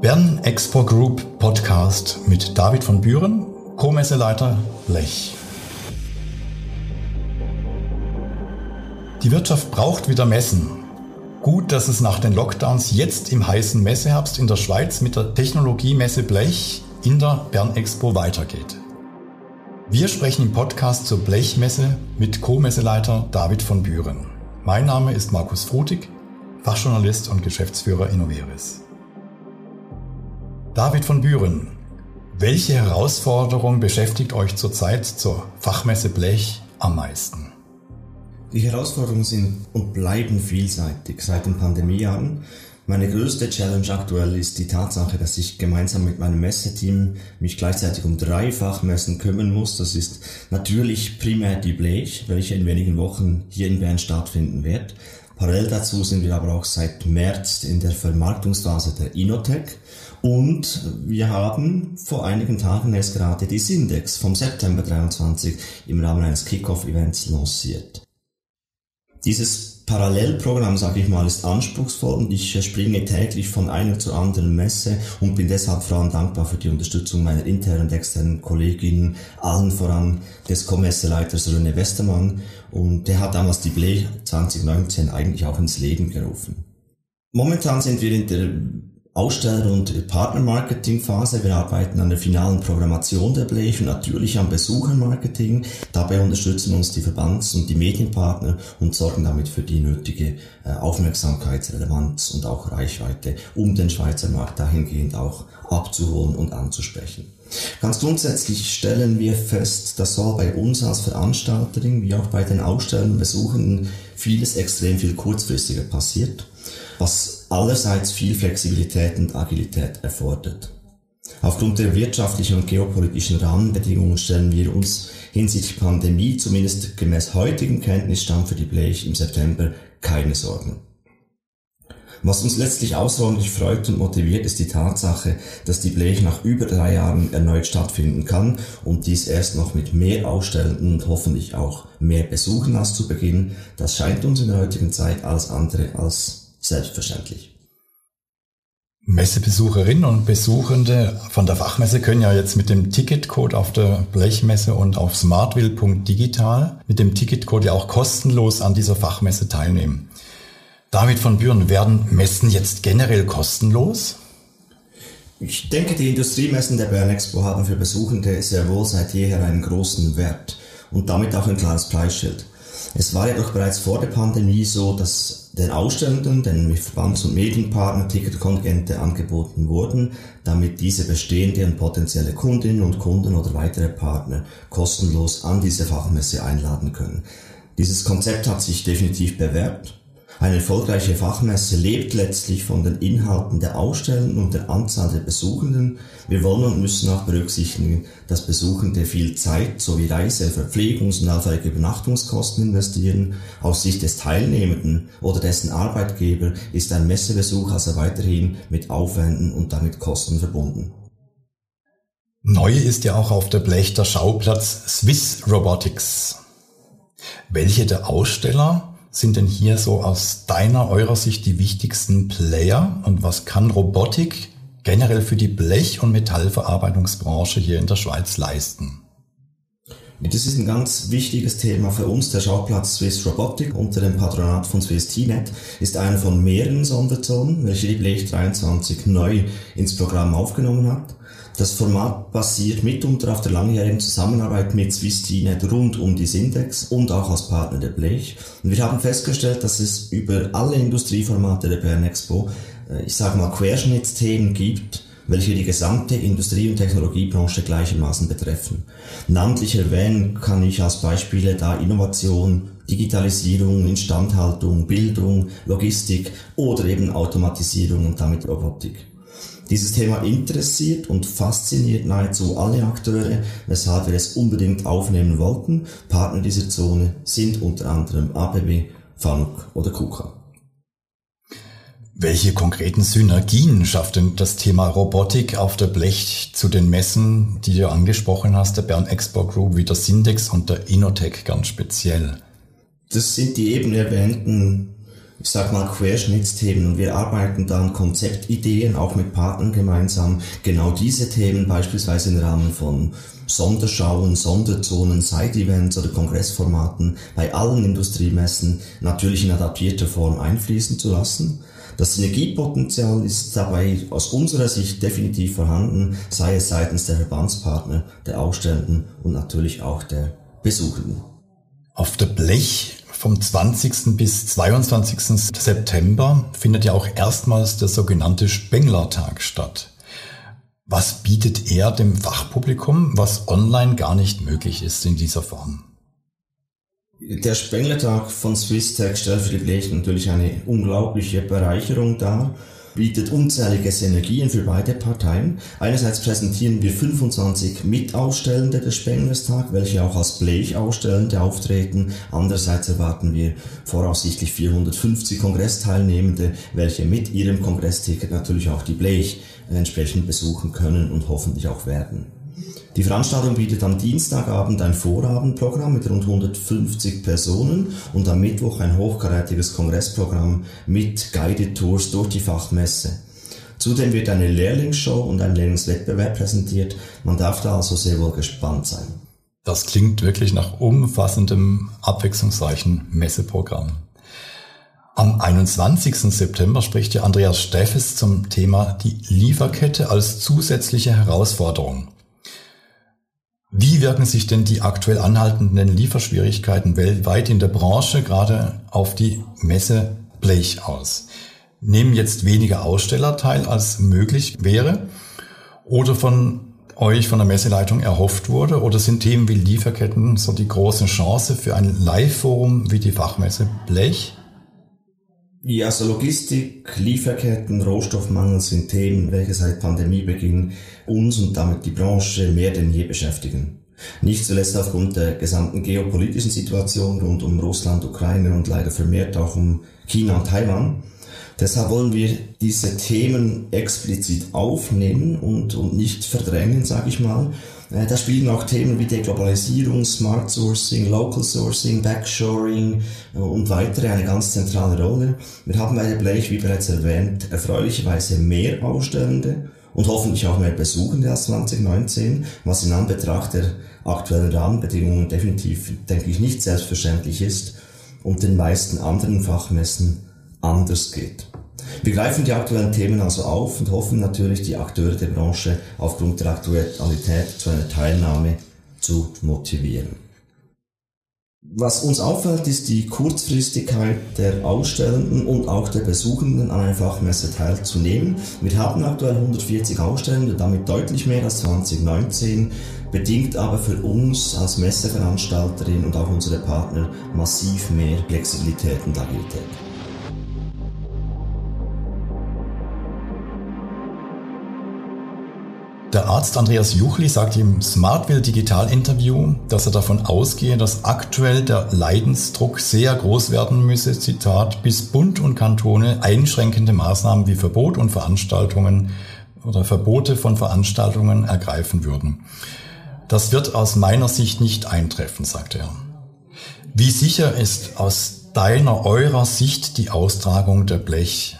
Bern Expo Group Podcast mit David von Büren, Co-Messeleiter Blech. Die Wirtschaft braucht wieder Messen. Gut, dass es nach den Lockdowns jetzt im heißen Messeherbst in der Schweiz mit der Technologiemesse Blech in der Bern Expo weitergeht. Wir sprechen im Podcast zur Blechmesse mit Co-Messeleiter David von Büren. Mein Name ist Markus Frutig, Fachjournalist und Geschäftsführer Innoveris. David von Büren, welche Herausforderung beschäftigt euch zurzeit zur Fachmesse Blech am meisten? Die Herausforderungen sind und bleiben vielseitig seit den Pandemiejahren. Meine größte Challenge aktuell ist die Tatsache, dass ich gemeinsam mit meinem Messeteam mich gleichzeitig um drei Fachmessen kümmern muss. Das ist natürlich primär die Blech, welche in wenigen Wochen hier in Bern stattfinden wird. Parallel dazu sind wir aber auch seit März in der Vermarktungsphase der Inotech und wir haben vor einigen Tagen erst gerade die Sindex vom September 23 im Rahmen eines Kickoff-Events lanciert. Dieses Parallelprogramm, sage ich mal, ist anspruchsvoll und ich springe täglich von einer zur anderen Messe und bin deshalb allem dankbar für die Unterstützung meiner internen und externen Kolleginnen, allen voran des Kommesseleiters René Westermann und der hat damals die Blech 2019 eigentlich auch ins Leben gerufen. Momentan sind wir in der Aussteller- und Partnermarketing-Phase. Wir arbeiten an der finalen Programmation der Blech und natürlich am Besuchermarketing. Dabei unterstützen uns die Verbands- und die Medienpartner und sorgen damit für die nötige äh, Aufmerksamkeit, Relevanz und auch Reichweite, um den Schweizer Markt dahingehend auch abzuholen und anzusprechen. Ganz grundsätzlich stellen wir fest, dass sowohl bei uns als Veranstalterin wie auch bei den Ausstellern und Besuchenden vieles extrem viel kurzfristiger passiert, was allerseits viel Flexibilität und Agilität erfordert. Aufgrund der wirtschaftlichen und geopolitischen Rahmenbedingungen stellen wir uns hinsichtlich Pandemie, zumindest gemäß heutigem Kenntnisstand für die Blech im September, keine Sorgen. Was uns letztlich außerordentlich freut und motiviert, ist die Tatsache, dass die Blech nach über drei Jahren erneut stattfinden kann und dies erst noch mit mehr Ausstellenden und hoffentlich auch mehr Besuchen als zu Beginn. Das scheint uns in der heutigen Zeit alles andere als selbstverständlich. Messebesucherinnen und Besuchende von der Fachmesse können ja jetzt mit dem Ticketcode auf der Blechmesse und auf smartville.digital mit dem Ticketcode ja auch kostenlos an dieser Fachmesse teilnehmen. David von Büren, werden Messen jetzt generell kostenlos? Ich denke, die Industriemessen der Bern Expo haben für Besuchende sehr wohl seit jeher einen großen Wert und damit auch ein klares Preisschild. Es war jedoch bereits vor der Pandemie so, dass den Ausstellenden, den Verbands- und Medienpartnern Ticketkontingente angeboten wurden, damit diese bestehende und potenzielle Kundinnen und Kunden oder weitere Partner kostenlos an diese Fachmesse einladen können. Dieses Konzept hat sich definitiv bewährt eine erfolgreiche Fachmesse lebt letztlich von den Inhalten der Ausstellungen und der Anzahl der Besuchenden. Wir wollen und müssen auch berücksichtigen, dass Besuchende viel Zeit sowie Reise-, Verpflegungs- und allfällige Übernachtungskosten investieren. Aus Sicht des Teilnehmenden oder dessen Arbeitgeber ist ein Messebesuch also weiterhin mit Aufwänden und damit Kosten verbunden. Neu ist ja auch auf der Blech der Schauplatz Swiss Robotics. Welche der Aussteller sind denn hier so aus deiner, eurer Sicht die wichtigsten Player und was kann Robotik generell für die Blech- und Metallverarbeitungsbranche hier in der Schweiz leisten? Das ist ein ganz wichtiges Thema für uns. Der Schauplatz Swiss Robotic unter dem Patronat von Swiss T-Net ist einer von mehreren Sonderzonen, welche die Blech 23 neu ins Programm aufgenommen hat. Das Format basiert mitunter auf der langjährigen Zusammenarbeit mit Swiss-Tinet rund um die Syntex und auch als Partner der Blech. Und wir haben festgestellt, dass es über alle Industrieformate der Bern Expo, äh, ich sage mal, Querschnittsthemen gibt, welche die gesamte Industrie- und Technologiebranche gleichermaßen betreffen. Namentlich erwähnen kann ich als Beispiele da Innovation, Digitalisierung, Instandhaltung, Bildung, Logistik oder eben Automatisierung und damit Robotik. Dieses Thema interessiert und fasziniert nahezu alle Akteure, weshalb wir es unbedingt aufnehmen wollten. Partner dieser Zone sind unter anderem ABB, FANUC oder KUKA. Welche konkreten Synergien schafft denn das Thema Robotik auf der Blech zu den Messen, die du angesprochen hast, der Bern Expo Group wie der Sindex und der Inotech ganz speziell? Das sind die eben erwähnten ich sag mal, Querschnittsthemen und wir arbeiten dann Konzeptideen auch mit Partnern gemeinsam, genau diese Themen beispielsweise im Rahmen von Sonderschauen, Sonderzonen, Side-Events oder Kongressformaten bei allen Industriemessen natürlich in adaptierter Form einfließen zu lassen. Das Synergiepotenzial ist dabei aus unserer Sicht definitiv vorhanden, sei es seitens der Verbandspartner, der Ausstellenden und natürlich auch der Besuchenden. Auf der Blech vom 20. bis 22. September findet ja auch erstmals der sogenannte Spenglertag statt. Was bietet er dem Fachpublikum, was online gar nicht möglich ist in dieser Form? Der Spenglertag von Swisstech stellt für die Blech natürlich eine unglaubliche Bereicherung dar bietet unzählige Synergien für beide Parteien. Einerseits präsentieren wir 25 Mitausstellende des Spenglerstag, welche auch als Blech-Ausstellende auftreten. Andererseits erwarten wir voraussichtlich 450 Kongressteilnehmende, welche mit ihrem Kongressticket natürlich auch die Blech entsprechend besuchen können und hoffentlich auch werden. Die Veranstaltung bietet am Dienstagabend ein Vorabendprogramm mit rund 150 Personen und am Mittwoch ein hochkarätiges Kongressprogramm mit Guided Tours durch die Fachmesse. Zudem wird eine Lehrlingsshow und ein Lehrlingswettbewerb präsentiert. Man darf da also sehr wohl gespannt sein. Das klingt wirklich nach umfassendem, abwechslungsreichen Messeprogramm. Am 21. September spricht ja Andreas Steffes zum Thema die Lieferkette als zusätzliche Herausforderung. Wie wirken sich denn die aktuell anhaltenden Lieferschwierigkeiten weltweit in der Branche gerade auf die Messe Blech aus? Nehmen jetzt weniger Aussteller teil, als möglich wäre? Oder von euch von der Messeleitung erhofft wurde? Oder sind Themen wie Lieferketten so die große Chance für ein Live-Forum wie die Fachmesse Blech? Ja, also Logistik, Lieferketten, Rohstoffmangel sind Themen, welche seit Pandemiebeginn uns und damit die Branche mehr denn je beschäftigen. Nicht zuletzt aufgrund der gesamten geopolitischen Situation rund um Russland, Ukraine und leider vermehrt auch um China und Taiwan. Deshalb wollen wir diese Themen explizit aufnehmen und, und nicht verdrängen, sage ich mal, da spielen auch Themen wie Deglobalisierung, Smart Sourcing, Local Sourcing, Backshoring äh, und weitere eine ganz zentrale Rolle. Wir haben bei der Blech, wie bereits erwähnt, erfreulicherweise mehr Ausstellende und hoffentlich auch mehr Besuchende als 2019, was in Anbetracht der aktuellen Rahmenbedingungen definitiv, denke ich, nicht selbstverständlich ist und den meisten anderen Fachmessen anders geht. Wir greifen die aktuellen Themen also auf und hoffen natürlich, die Akteure der Branche aufgrund der Aktualität zu einer Teilnahme zu motivieren. Was uns auffällt, ist die Kurzfristigkeit der Ausstellenden und auch der Besuchenden an einer Fachmesse teilzunehmen. Wir haben aktuell 140 Ausstellende, damit deutlich mehr als 2019, bedingt aber für uns als Messeveranstalterin und auch unsere Partner massiv mehr Flexibilität und Agilität. Der Arzt Andreas Juchli sagt im Smartville Digital Interview, dass er davon ausgehe, dass aktuell der Leidensdruck sehr groß werden müsse, Zitat, bis Bund und Kantone einschränkende Maßnahmen wie Verbot und Veranstaltungen oder Verbote von Veranstaltungen ergreifen würden. Das wird aus meiner Sicht nicht eintreffen, sagt er. Wie sicher ist aus deiner, eurer Sicht die Austragung der Blech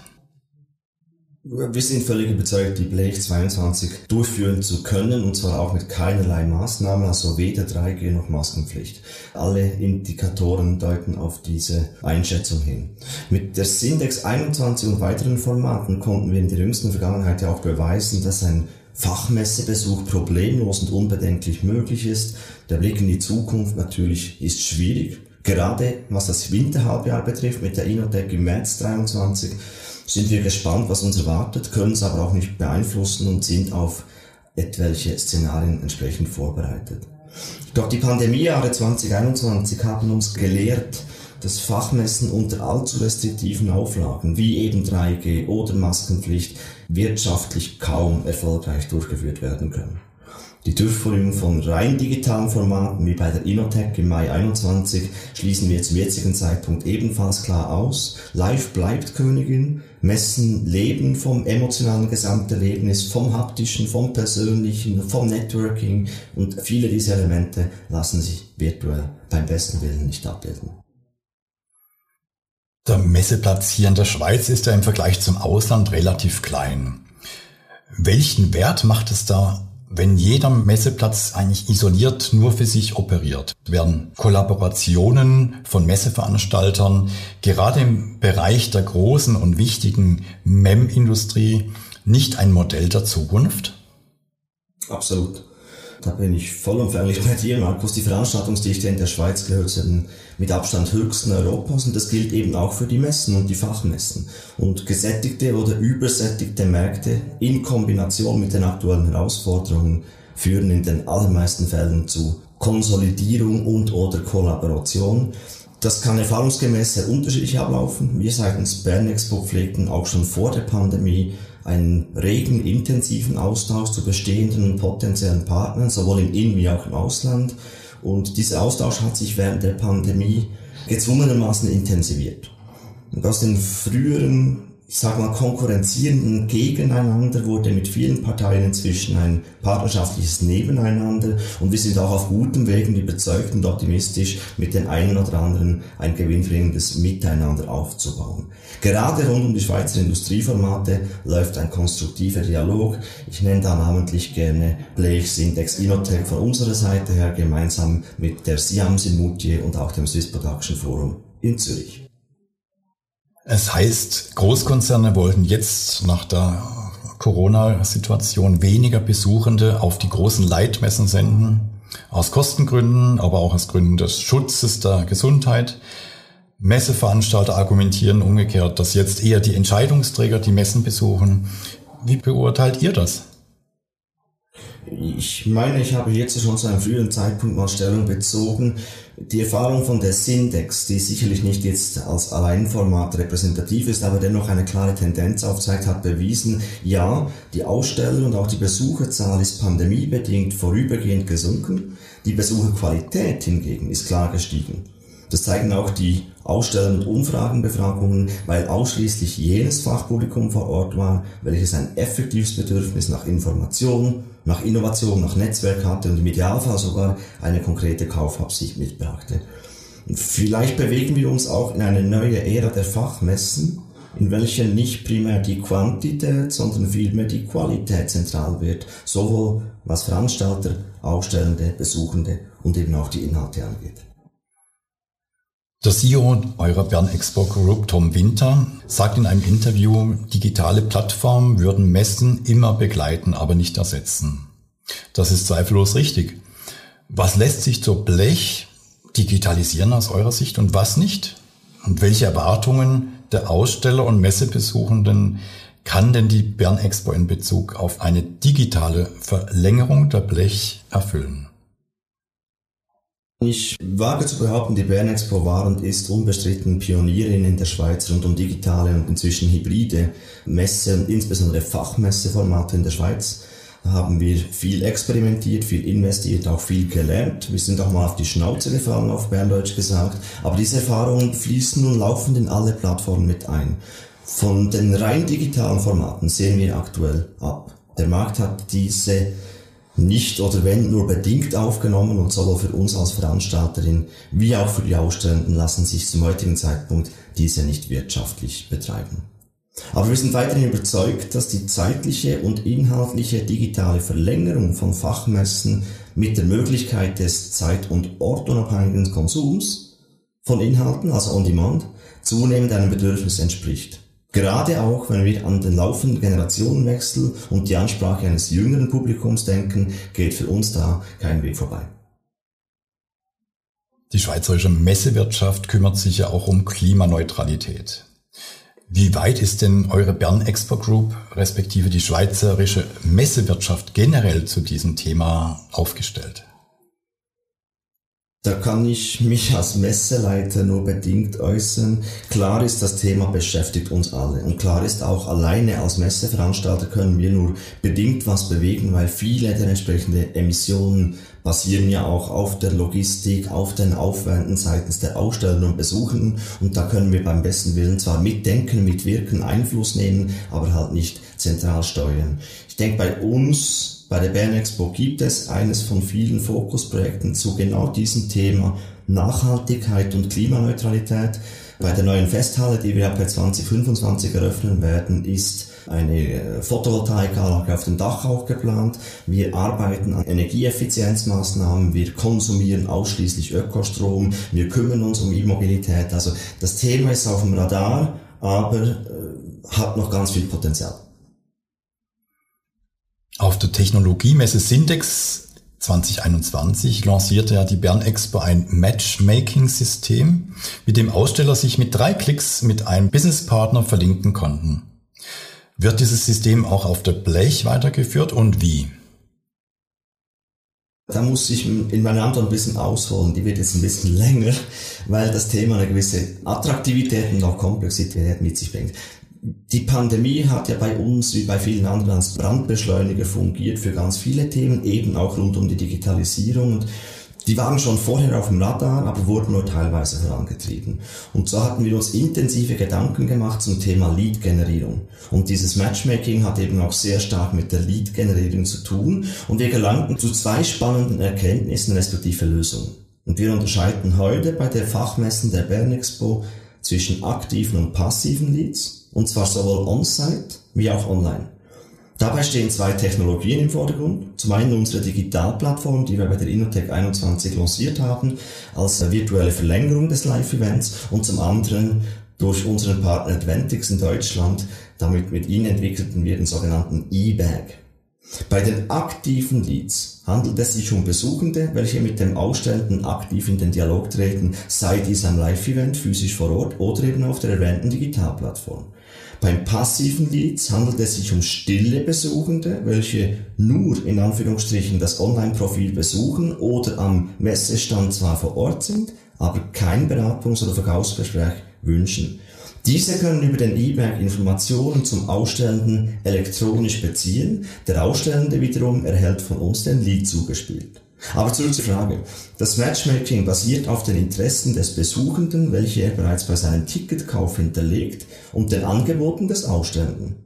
wir sind völlig überzeugt, die Blech 22 durchführen zu können und zwar auch mit keinerlei Maßnahmen, also weder 3G noch Maskenpflicht. Alle Indikatoren deuten auf diese Einschätzung hin. Mit der Syndex 21 und weiteren Formaten konnten wir in der jüngsten Vergangenheit ja auch beweisen, dass ein Fachmessebesuch problemlos und unbedenklich möglich ist. Der Blick in die Zukunft natürlich ist schwierig. Gerade was das Winterhalbjahr betrifft mit der Inotec im März 23 sind wir gespannt, was uns erwartet, können es aber auch nicht beeinflussen und sind auf etwelche Szenarien entsprechend vorbereitet. Doch die Pandemiejahre 2021 haben uns gelehrt, dass Fachmessen unter allzu restriktiven Auflagen wie eben 3G oder Maskenpflicht wirtschaftlich kaum erfolgreich durchgeführt werden können. Die Durchführung von rein digitalen Formaten wie bei der Inotech im Mai 21 schließen wir zum jetzigen Zeitpunkt ebenfalls klar aus. Live bleibt Königin. Messen leben vom emotionalen Gesamterlebnis, vom haptischen, vom persönlichen, vom Networking und viele dieser Elemente lassen sich virtuell beim besten Willen nicht abbilden. Der Messeplatz hier in der Schweiz ist ja im Vergleich zum Ausland relativ klein. Welchen Wert macht es da wenn jeder Messeplatz eigentlich isoliert nur für sich operiert, werden Kollaborationen von Messeveranstaltern gerade im Bereich der großen und wichtigen MEM-Industrie nicht ein Modell der Zukunft? Absolut. Da bin ich vollumfänglich bei dir, Markus. Die Veranstaltungsdichte in der Schweiz gehört zu den mit Abstand höchsten Europas und das gilt eben auch für die Messen und die Fachmessen. Und gesättigte oder übersättigte Märkte in Kombination mit den aktuellen Herausforderungen führen in den allermeisten Fällen zu Konsolidierung und oder Kollaboration. Das kann erfahrungsgemäß sehr unterschiedlich ablaufen. Wir seitens Bern Expo pflegten auch schon vor der Pandemie einen regen, intensiven Austausch zu bestehenden und potenziellen Partnern, sowohl im In- wie auch im Ausland. Und dieser Austausch hat sich während der Pandemie gezwungenermaßen intensiviert. Und aus den früheren ich sage mal, konkurrenzierenden Gegeneinander wurde mit vielen Parteien inzwischen ein partnerschaftliches Nebeneinander und wir sind auch auf gutem Weg und überzeugt und optimistisch, mit den einen oder anderen ein gewinnbringendes Miteinander aufzubauen. Gerade rund um die Schweizer Industrieformate läuft ein konstruktiver Dialog. Ich nenne da namentlich gerne Blech, Syntex, Inotech von unserer Seite her gemeinsam mit der Siam Simutier und auch dem Swiss Production Forum in Zürich. Es heißt, Großkonzerne wollten jetzt nach der Corona-Situation weniger Besuchende auf die großen Leitmessen senden. Aus Kostengründen, aber auch aus Gründen des Schutzes der Gesundheit. Messeveranstalter argumentieren umgekehrt, dass jetzt eher die Entscheidungsträger die Messen besuchen. Wie beurteilt ihr das? Ich meine, ich habe jetzt schon zu einem früheren Zeitpunkt mal Stellung bezogen. Die Erfahrung von der Syndex, die sicherlich nicht jetzt als Alleinformat repräsentativ ist, aber dennoch eine klare Tendenz aufzeigt, hat bewiesen, ja, die Aussteller und auch die Besucherzahl ist pandemiebedingt vorübergehend gesunken. Die Besucherqualität hingegen ist klar gestiegen. Das zeigen auch die Aussteller- und Umfragenbefragungen, weil ausschließlich jenes Fachpublikum vor Ort war, welches ein effektives Bedürfnis nach Information, nach Innovation, nach Netzwerk hatte und im Idealfall sogar eine konkrete Kaufabsicht mitbrachte. Vielleicht bewegen wir uns auch in eine neue Ära der Fachmessen, in welcher nicht primär die Quantität, sondern vielmehr die Qualität zentral wird, sowohl was Veranstalter, Ausstellende, Besuchende und eben auch die Inhalte angeht. Der CEO eurer Bern Expo Group, Tom Winter, sagt in einem Interview, digitale Plattformen würden Messen immer begleiten, aber nicht ersetzen. Das ist zweifellos richtig. Was lässt sich zur Blech digitalisieren aus eurer Sicht und was nicht? Und welche Erwartungen der Aussteller und Messebesuchenden kann denn die Bern Expo in Bezug auf eine digitale Verlängerung der Blech erfüllen? Ich wage zu behaupten, die Bern Expo war und ist unbestritten Pionierin in der Schweiz rund um digitale und inzwischen hybride Messe und insbesondere Fachmesseformate in der Schweiz. Da haben wir viel experimentiert, viel investiert, auch viel gelernt. Wir sind auch mal auf die Schnauze gefallen, auf Berndeutsch gesagt. Aber diese Erfahrungen fließen nun laufend in alle Plattformen mit ein. Von den rein digitalen Formaten sehen wir aktuell ab. Der Markt hat diese nicht oder wenn nur bedingt aufgenommen und sowohl für uns als Veranstalterin wie auch für die Ausstellenden lassen sich zum heutigen Zeitpunkt diese nicht wirtschaftlich betreiben. Aber wir sind weiterhin überzeugt, dass die zeitliche und inhaltliche digitale Verlängerung von Fachmessen mit der Möglichkeit des zeit- und ortunabhängigen Konsums von Inhalten, also on demand, zunehmend einem Bedürfnis entspricht. Gerade auch, wenn wir an den laufenden Generationenwechsel und die Ansprache eines jüngeren Publikums denken, geht für uns da kein Weg vorbei. Die schweizerische Messewirtschaft kümmert sich ja auch um Klimaneutralität. Wie weit ist denn eure Bern Expo Group respektive die schweizerische Messewirtschaft generell zu diesem Thema aufgestellt? Da kann ich mich als Messeleiter nur bedingt äußern. Klar ist, das Thema beschäftigt uns alle. Und klar ist auch, alleine als Messeveranstalter können wir nur bedingt was bewegen, weil viele der entsprechenden Emissionen basieren ja auch auf der Logistik, auf den Aufwänden seitens der Aussteller und Besuchenden. Und da können wir beim besten Willen zwar mitdenken, mitwirken, Einfluss nehmen, aber halt nicht zentral steuern. Ich denke, bei uns bei der Bern Expo gibt es eines von vielen Fokusprojekten zu genau diesem Thema Nachhaltigkeit und Klimaneutralität, Bei der neuen Festhalle, die wir per 2025 eröffnen werden, ist eine äh, Photovoltaikanlage auf dem Dach auch geplant. Wir arbeiten an Energieeffizienzmaßnahmen, wir konsumieren ausschließlich Ökostrom, wir kümmern uns um E-Mobilität. Also das Thema ist auf dem Radar, aber äh, hat noch ganz viel Potenzial. Auf der Technologiemesse Syntex 2021 lancierte ja die Bern Expo ein Matchmaking-System, mit dem Aussteller sich mit drei Klicks mit einem Businesspartner verlinken konnten. Wird dieses System auch auf der Blech weitergeführt und wie? Da muss ich in meiner Antwort ein bisschen ausholen. Die wird jetzt ein bisschen länger, weil das Thema eine gewisse Attraktivität und auch Komplexität mit sich bringt. Die Pandemie hat ja bei uns wie bei vielen anderen als Brandbeschleuniger fungiert für ganz viele Themen, eben auch rund um die Digitalisierung. Und die waren schon vorher auf dem Radar, aber wurden nur teilweise vorangetrieben. Und so hatten wir uns intensive Gedanken gemacht zum Thema Lead-Generierung. Und dieses Matchmaking hat eben auch sehr stark mit der Lead-Generierung zu tun. Und wir gelangten zu zwei spannenden Erkenntnissen respektive Lösungen. Und wir unterscheiden heute bei der Fachmessen der Bern Expo zwischen aktiven und passiven Leads. Und zwar sowohl on-site wie auch online. Dabei stehen zwei Technologien im Vordergrund. Zum einen unsere Digitalplattform, die wir bei der Innotech 21 lanciert haben, als virtuelle Verlängerung des Live-Events und zum anderen durch unseren Partner Adventix in Deutschland, damit mit ihnen entwickelten wir den sogenannten E-Bag. Bei den aktiven Leads handelt es sich um Besuchende, welche mit dem Ausstellenden aktiv in den Dialog treten, sei dies am Live-Event physisch vor Ort oder eben auf der erwähnten Digitalplattform. Beim passiven Leads handelt es sich um stille Besuchende, welche nur in Anführungsstrichen das Online-Profil besuchen oder am Messestand zwar vor Ort sind, aber kein Beratungs- oder Verkaufsgespräch wünschen. Diese können über den E-Bag Informationen zum Ausstellenden elektronisch beziehen. Der Ausstellende wiederum erhält von uns den Lead zugespielt. Aber zurück zur Frage. Das Matchmaking basiert auf den Interessen des Besuchenden, welche er bereits bei seinem Ticketkauf hinterlegt, und den Angeboten des Ausstellenden.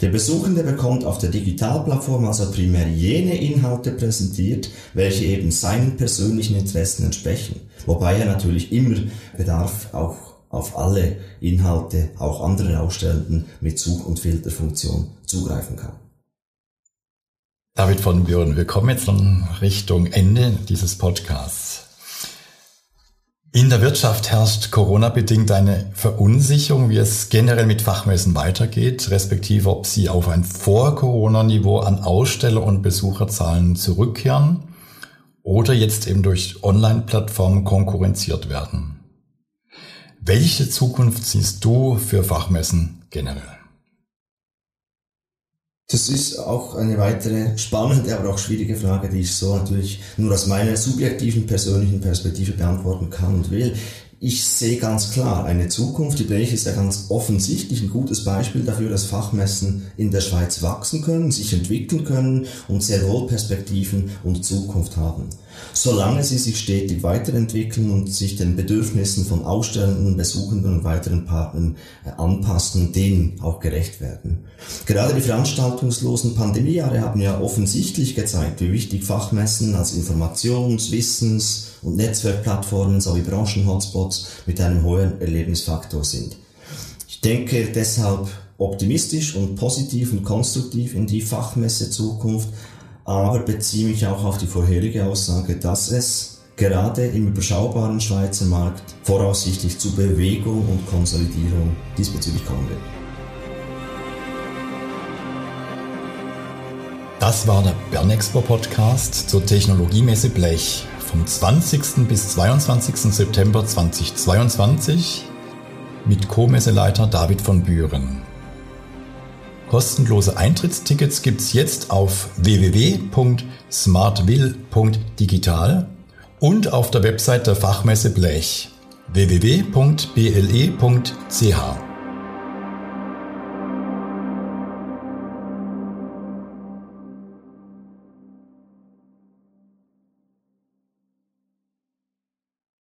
Der Besuchende bekommt auf der Digitalplattform also primär jene Inhalte präsentiert, welche eben seinen persönlichen Interessen entsprechen, wobei er natürlich immer Bedarf auch auf alle Inhalte, auch andere Ausstellenden mit Such- und Filterfunktion zugreifen kann. David von Büren, wir kommen jetzt in Richtung Ende dieses Podcasts. In der Wirtschaft herrscht Corona-bedingt eine Verunsicherung, wie es generell mit Fachmessen weitergeht, respektive ob sie auf ein Vor-Corona-Niveau an Aussteller- und Besucherzahlen zurückkehren oder jetzt eben durch Online-Plattformen konkurrenziert werden. Welche Zukunft siehst du für Fachmessen generell? Das ist auch eine weitere spannende, aber auch schwierige Frage, die ich so natürlich nur aus meiner subjektiven persönlichen Perspektive beantworten kann und will. Ich sehe ganz klar eine Zukunft. Die Blech ist ja ganz offensichtlich ein gutes Beispiel dafür, dass Fachmessen in der Schweiz wachsen können, sich entwickeln können und sehr wohl Perspektiven und Zukunft haben solange sie sich stetig weiterentwickeln und sich den Bedürfnissen von Ausstellenden, Besuchenden und weiteren Partnern äh, anpassen, denen auch gerecht werden. Gerade die veranstaltungslosen Pandemiejahre haben ja offensichtlich gezeigt, wie wichtig Fachmessen als Informations-, Wissens- und Netzwerkplattformen sowie Branchenhotspots mit einem hohen Erlebnisfaktor sind. Ich denke deshalb optimistisch und positiv und konstruktiv in die Fachmesse Zukunft, aber beziehe mich auch auf die vorherige Aussage, dass es gerade im überschaubaren Schweizer Markt voraussichtlich zu Bewegung und Konsolidierung diesbezüglich kommen wird. Das war der Bernexpo Podcast zur Technologiemesse Blech vom 20. bis 22. September 2022 mit Co-Messeleiter David von Büren. Kostenlose Eintrittstickets gibt's jetzt auf www.smartwill.digital und auf der Website der Fachmesse Blech www.ble.ch.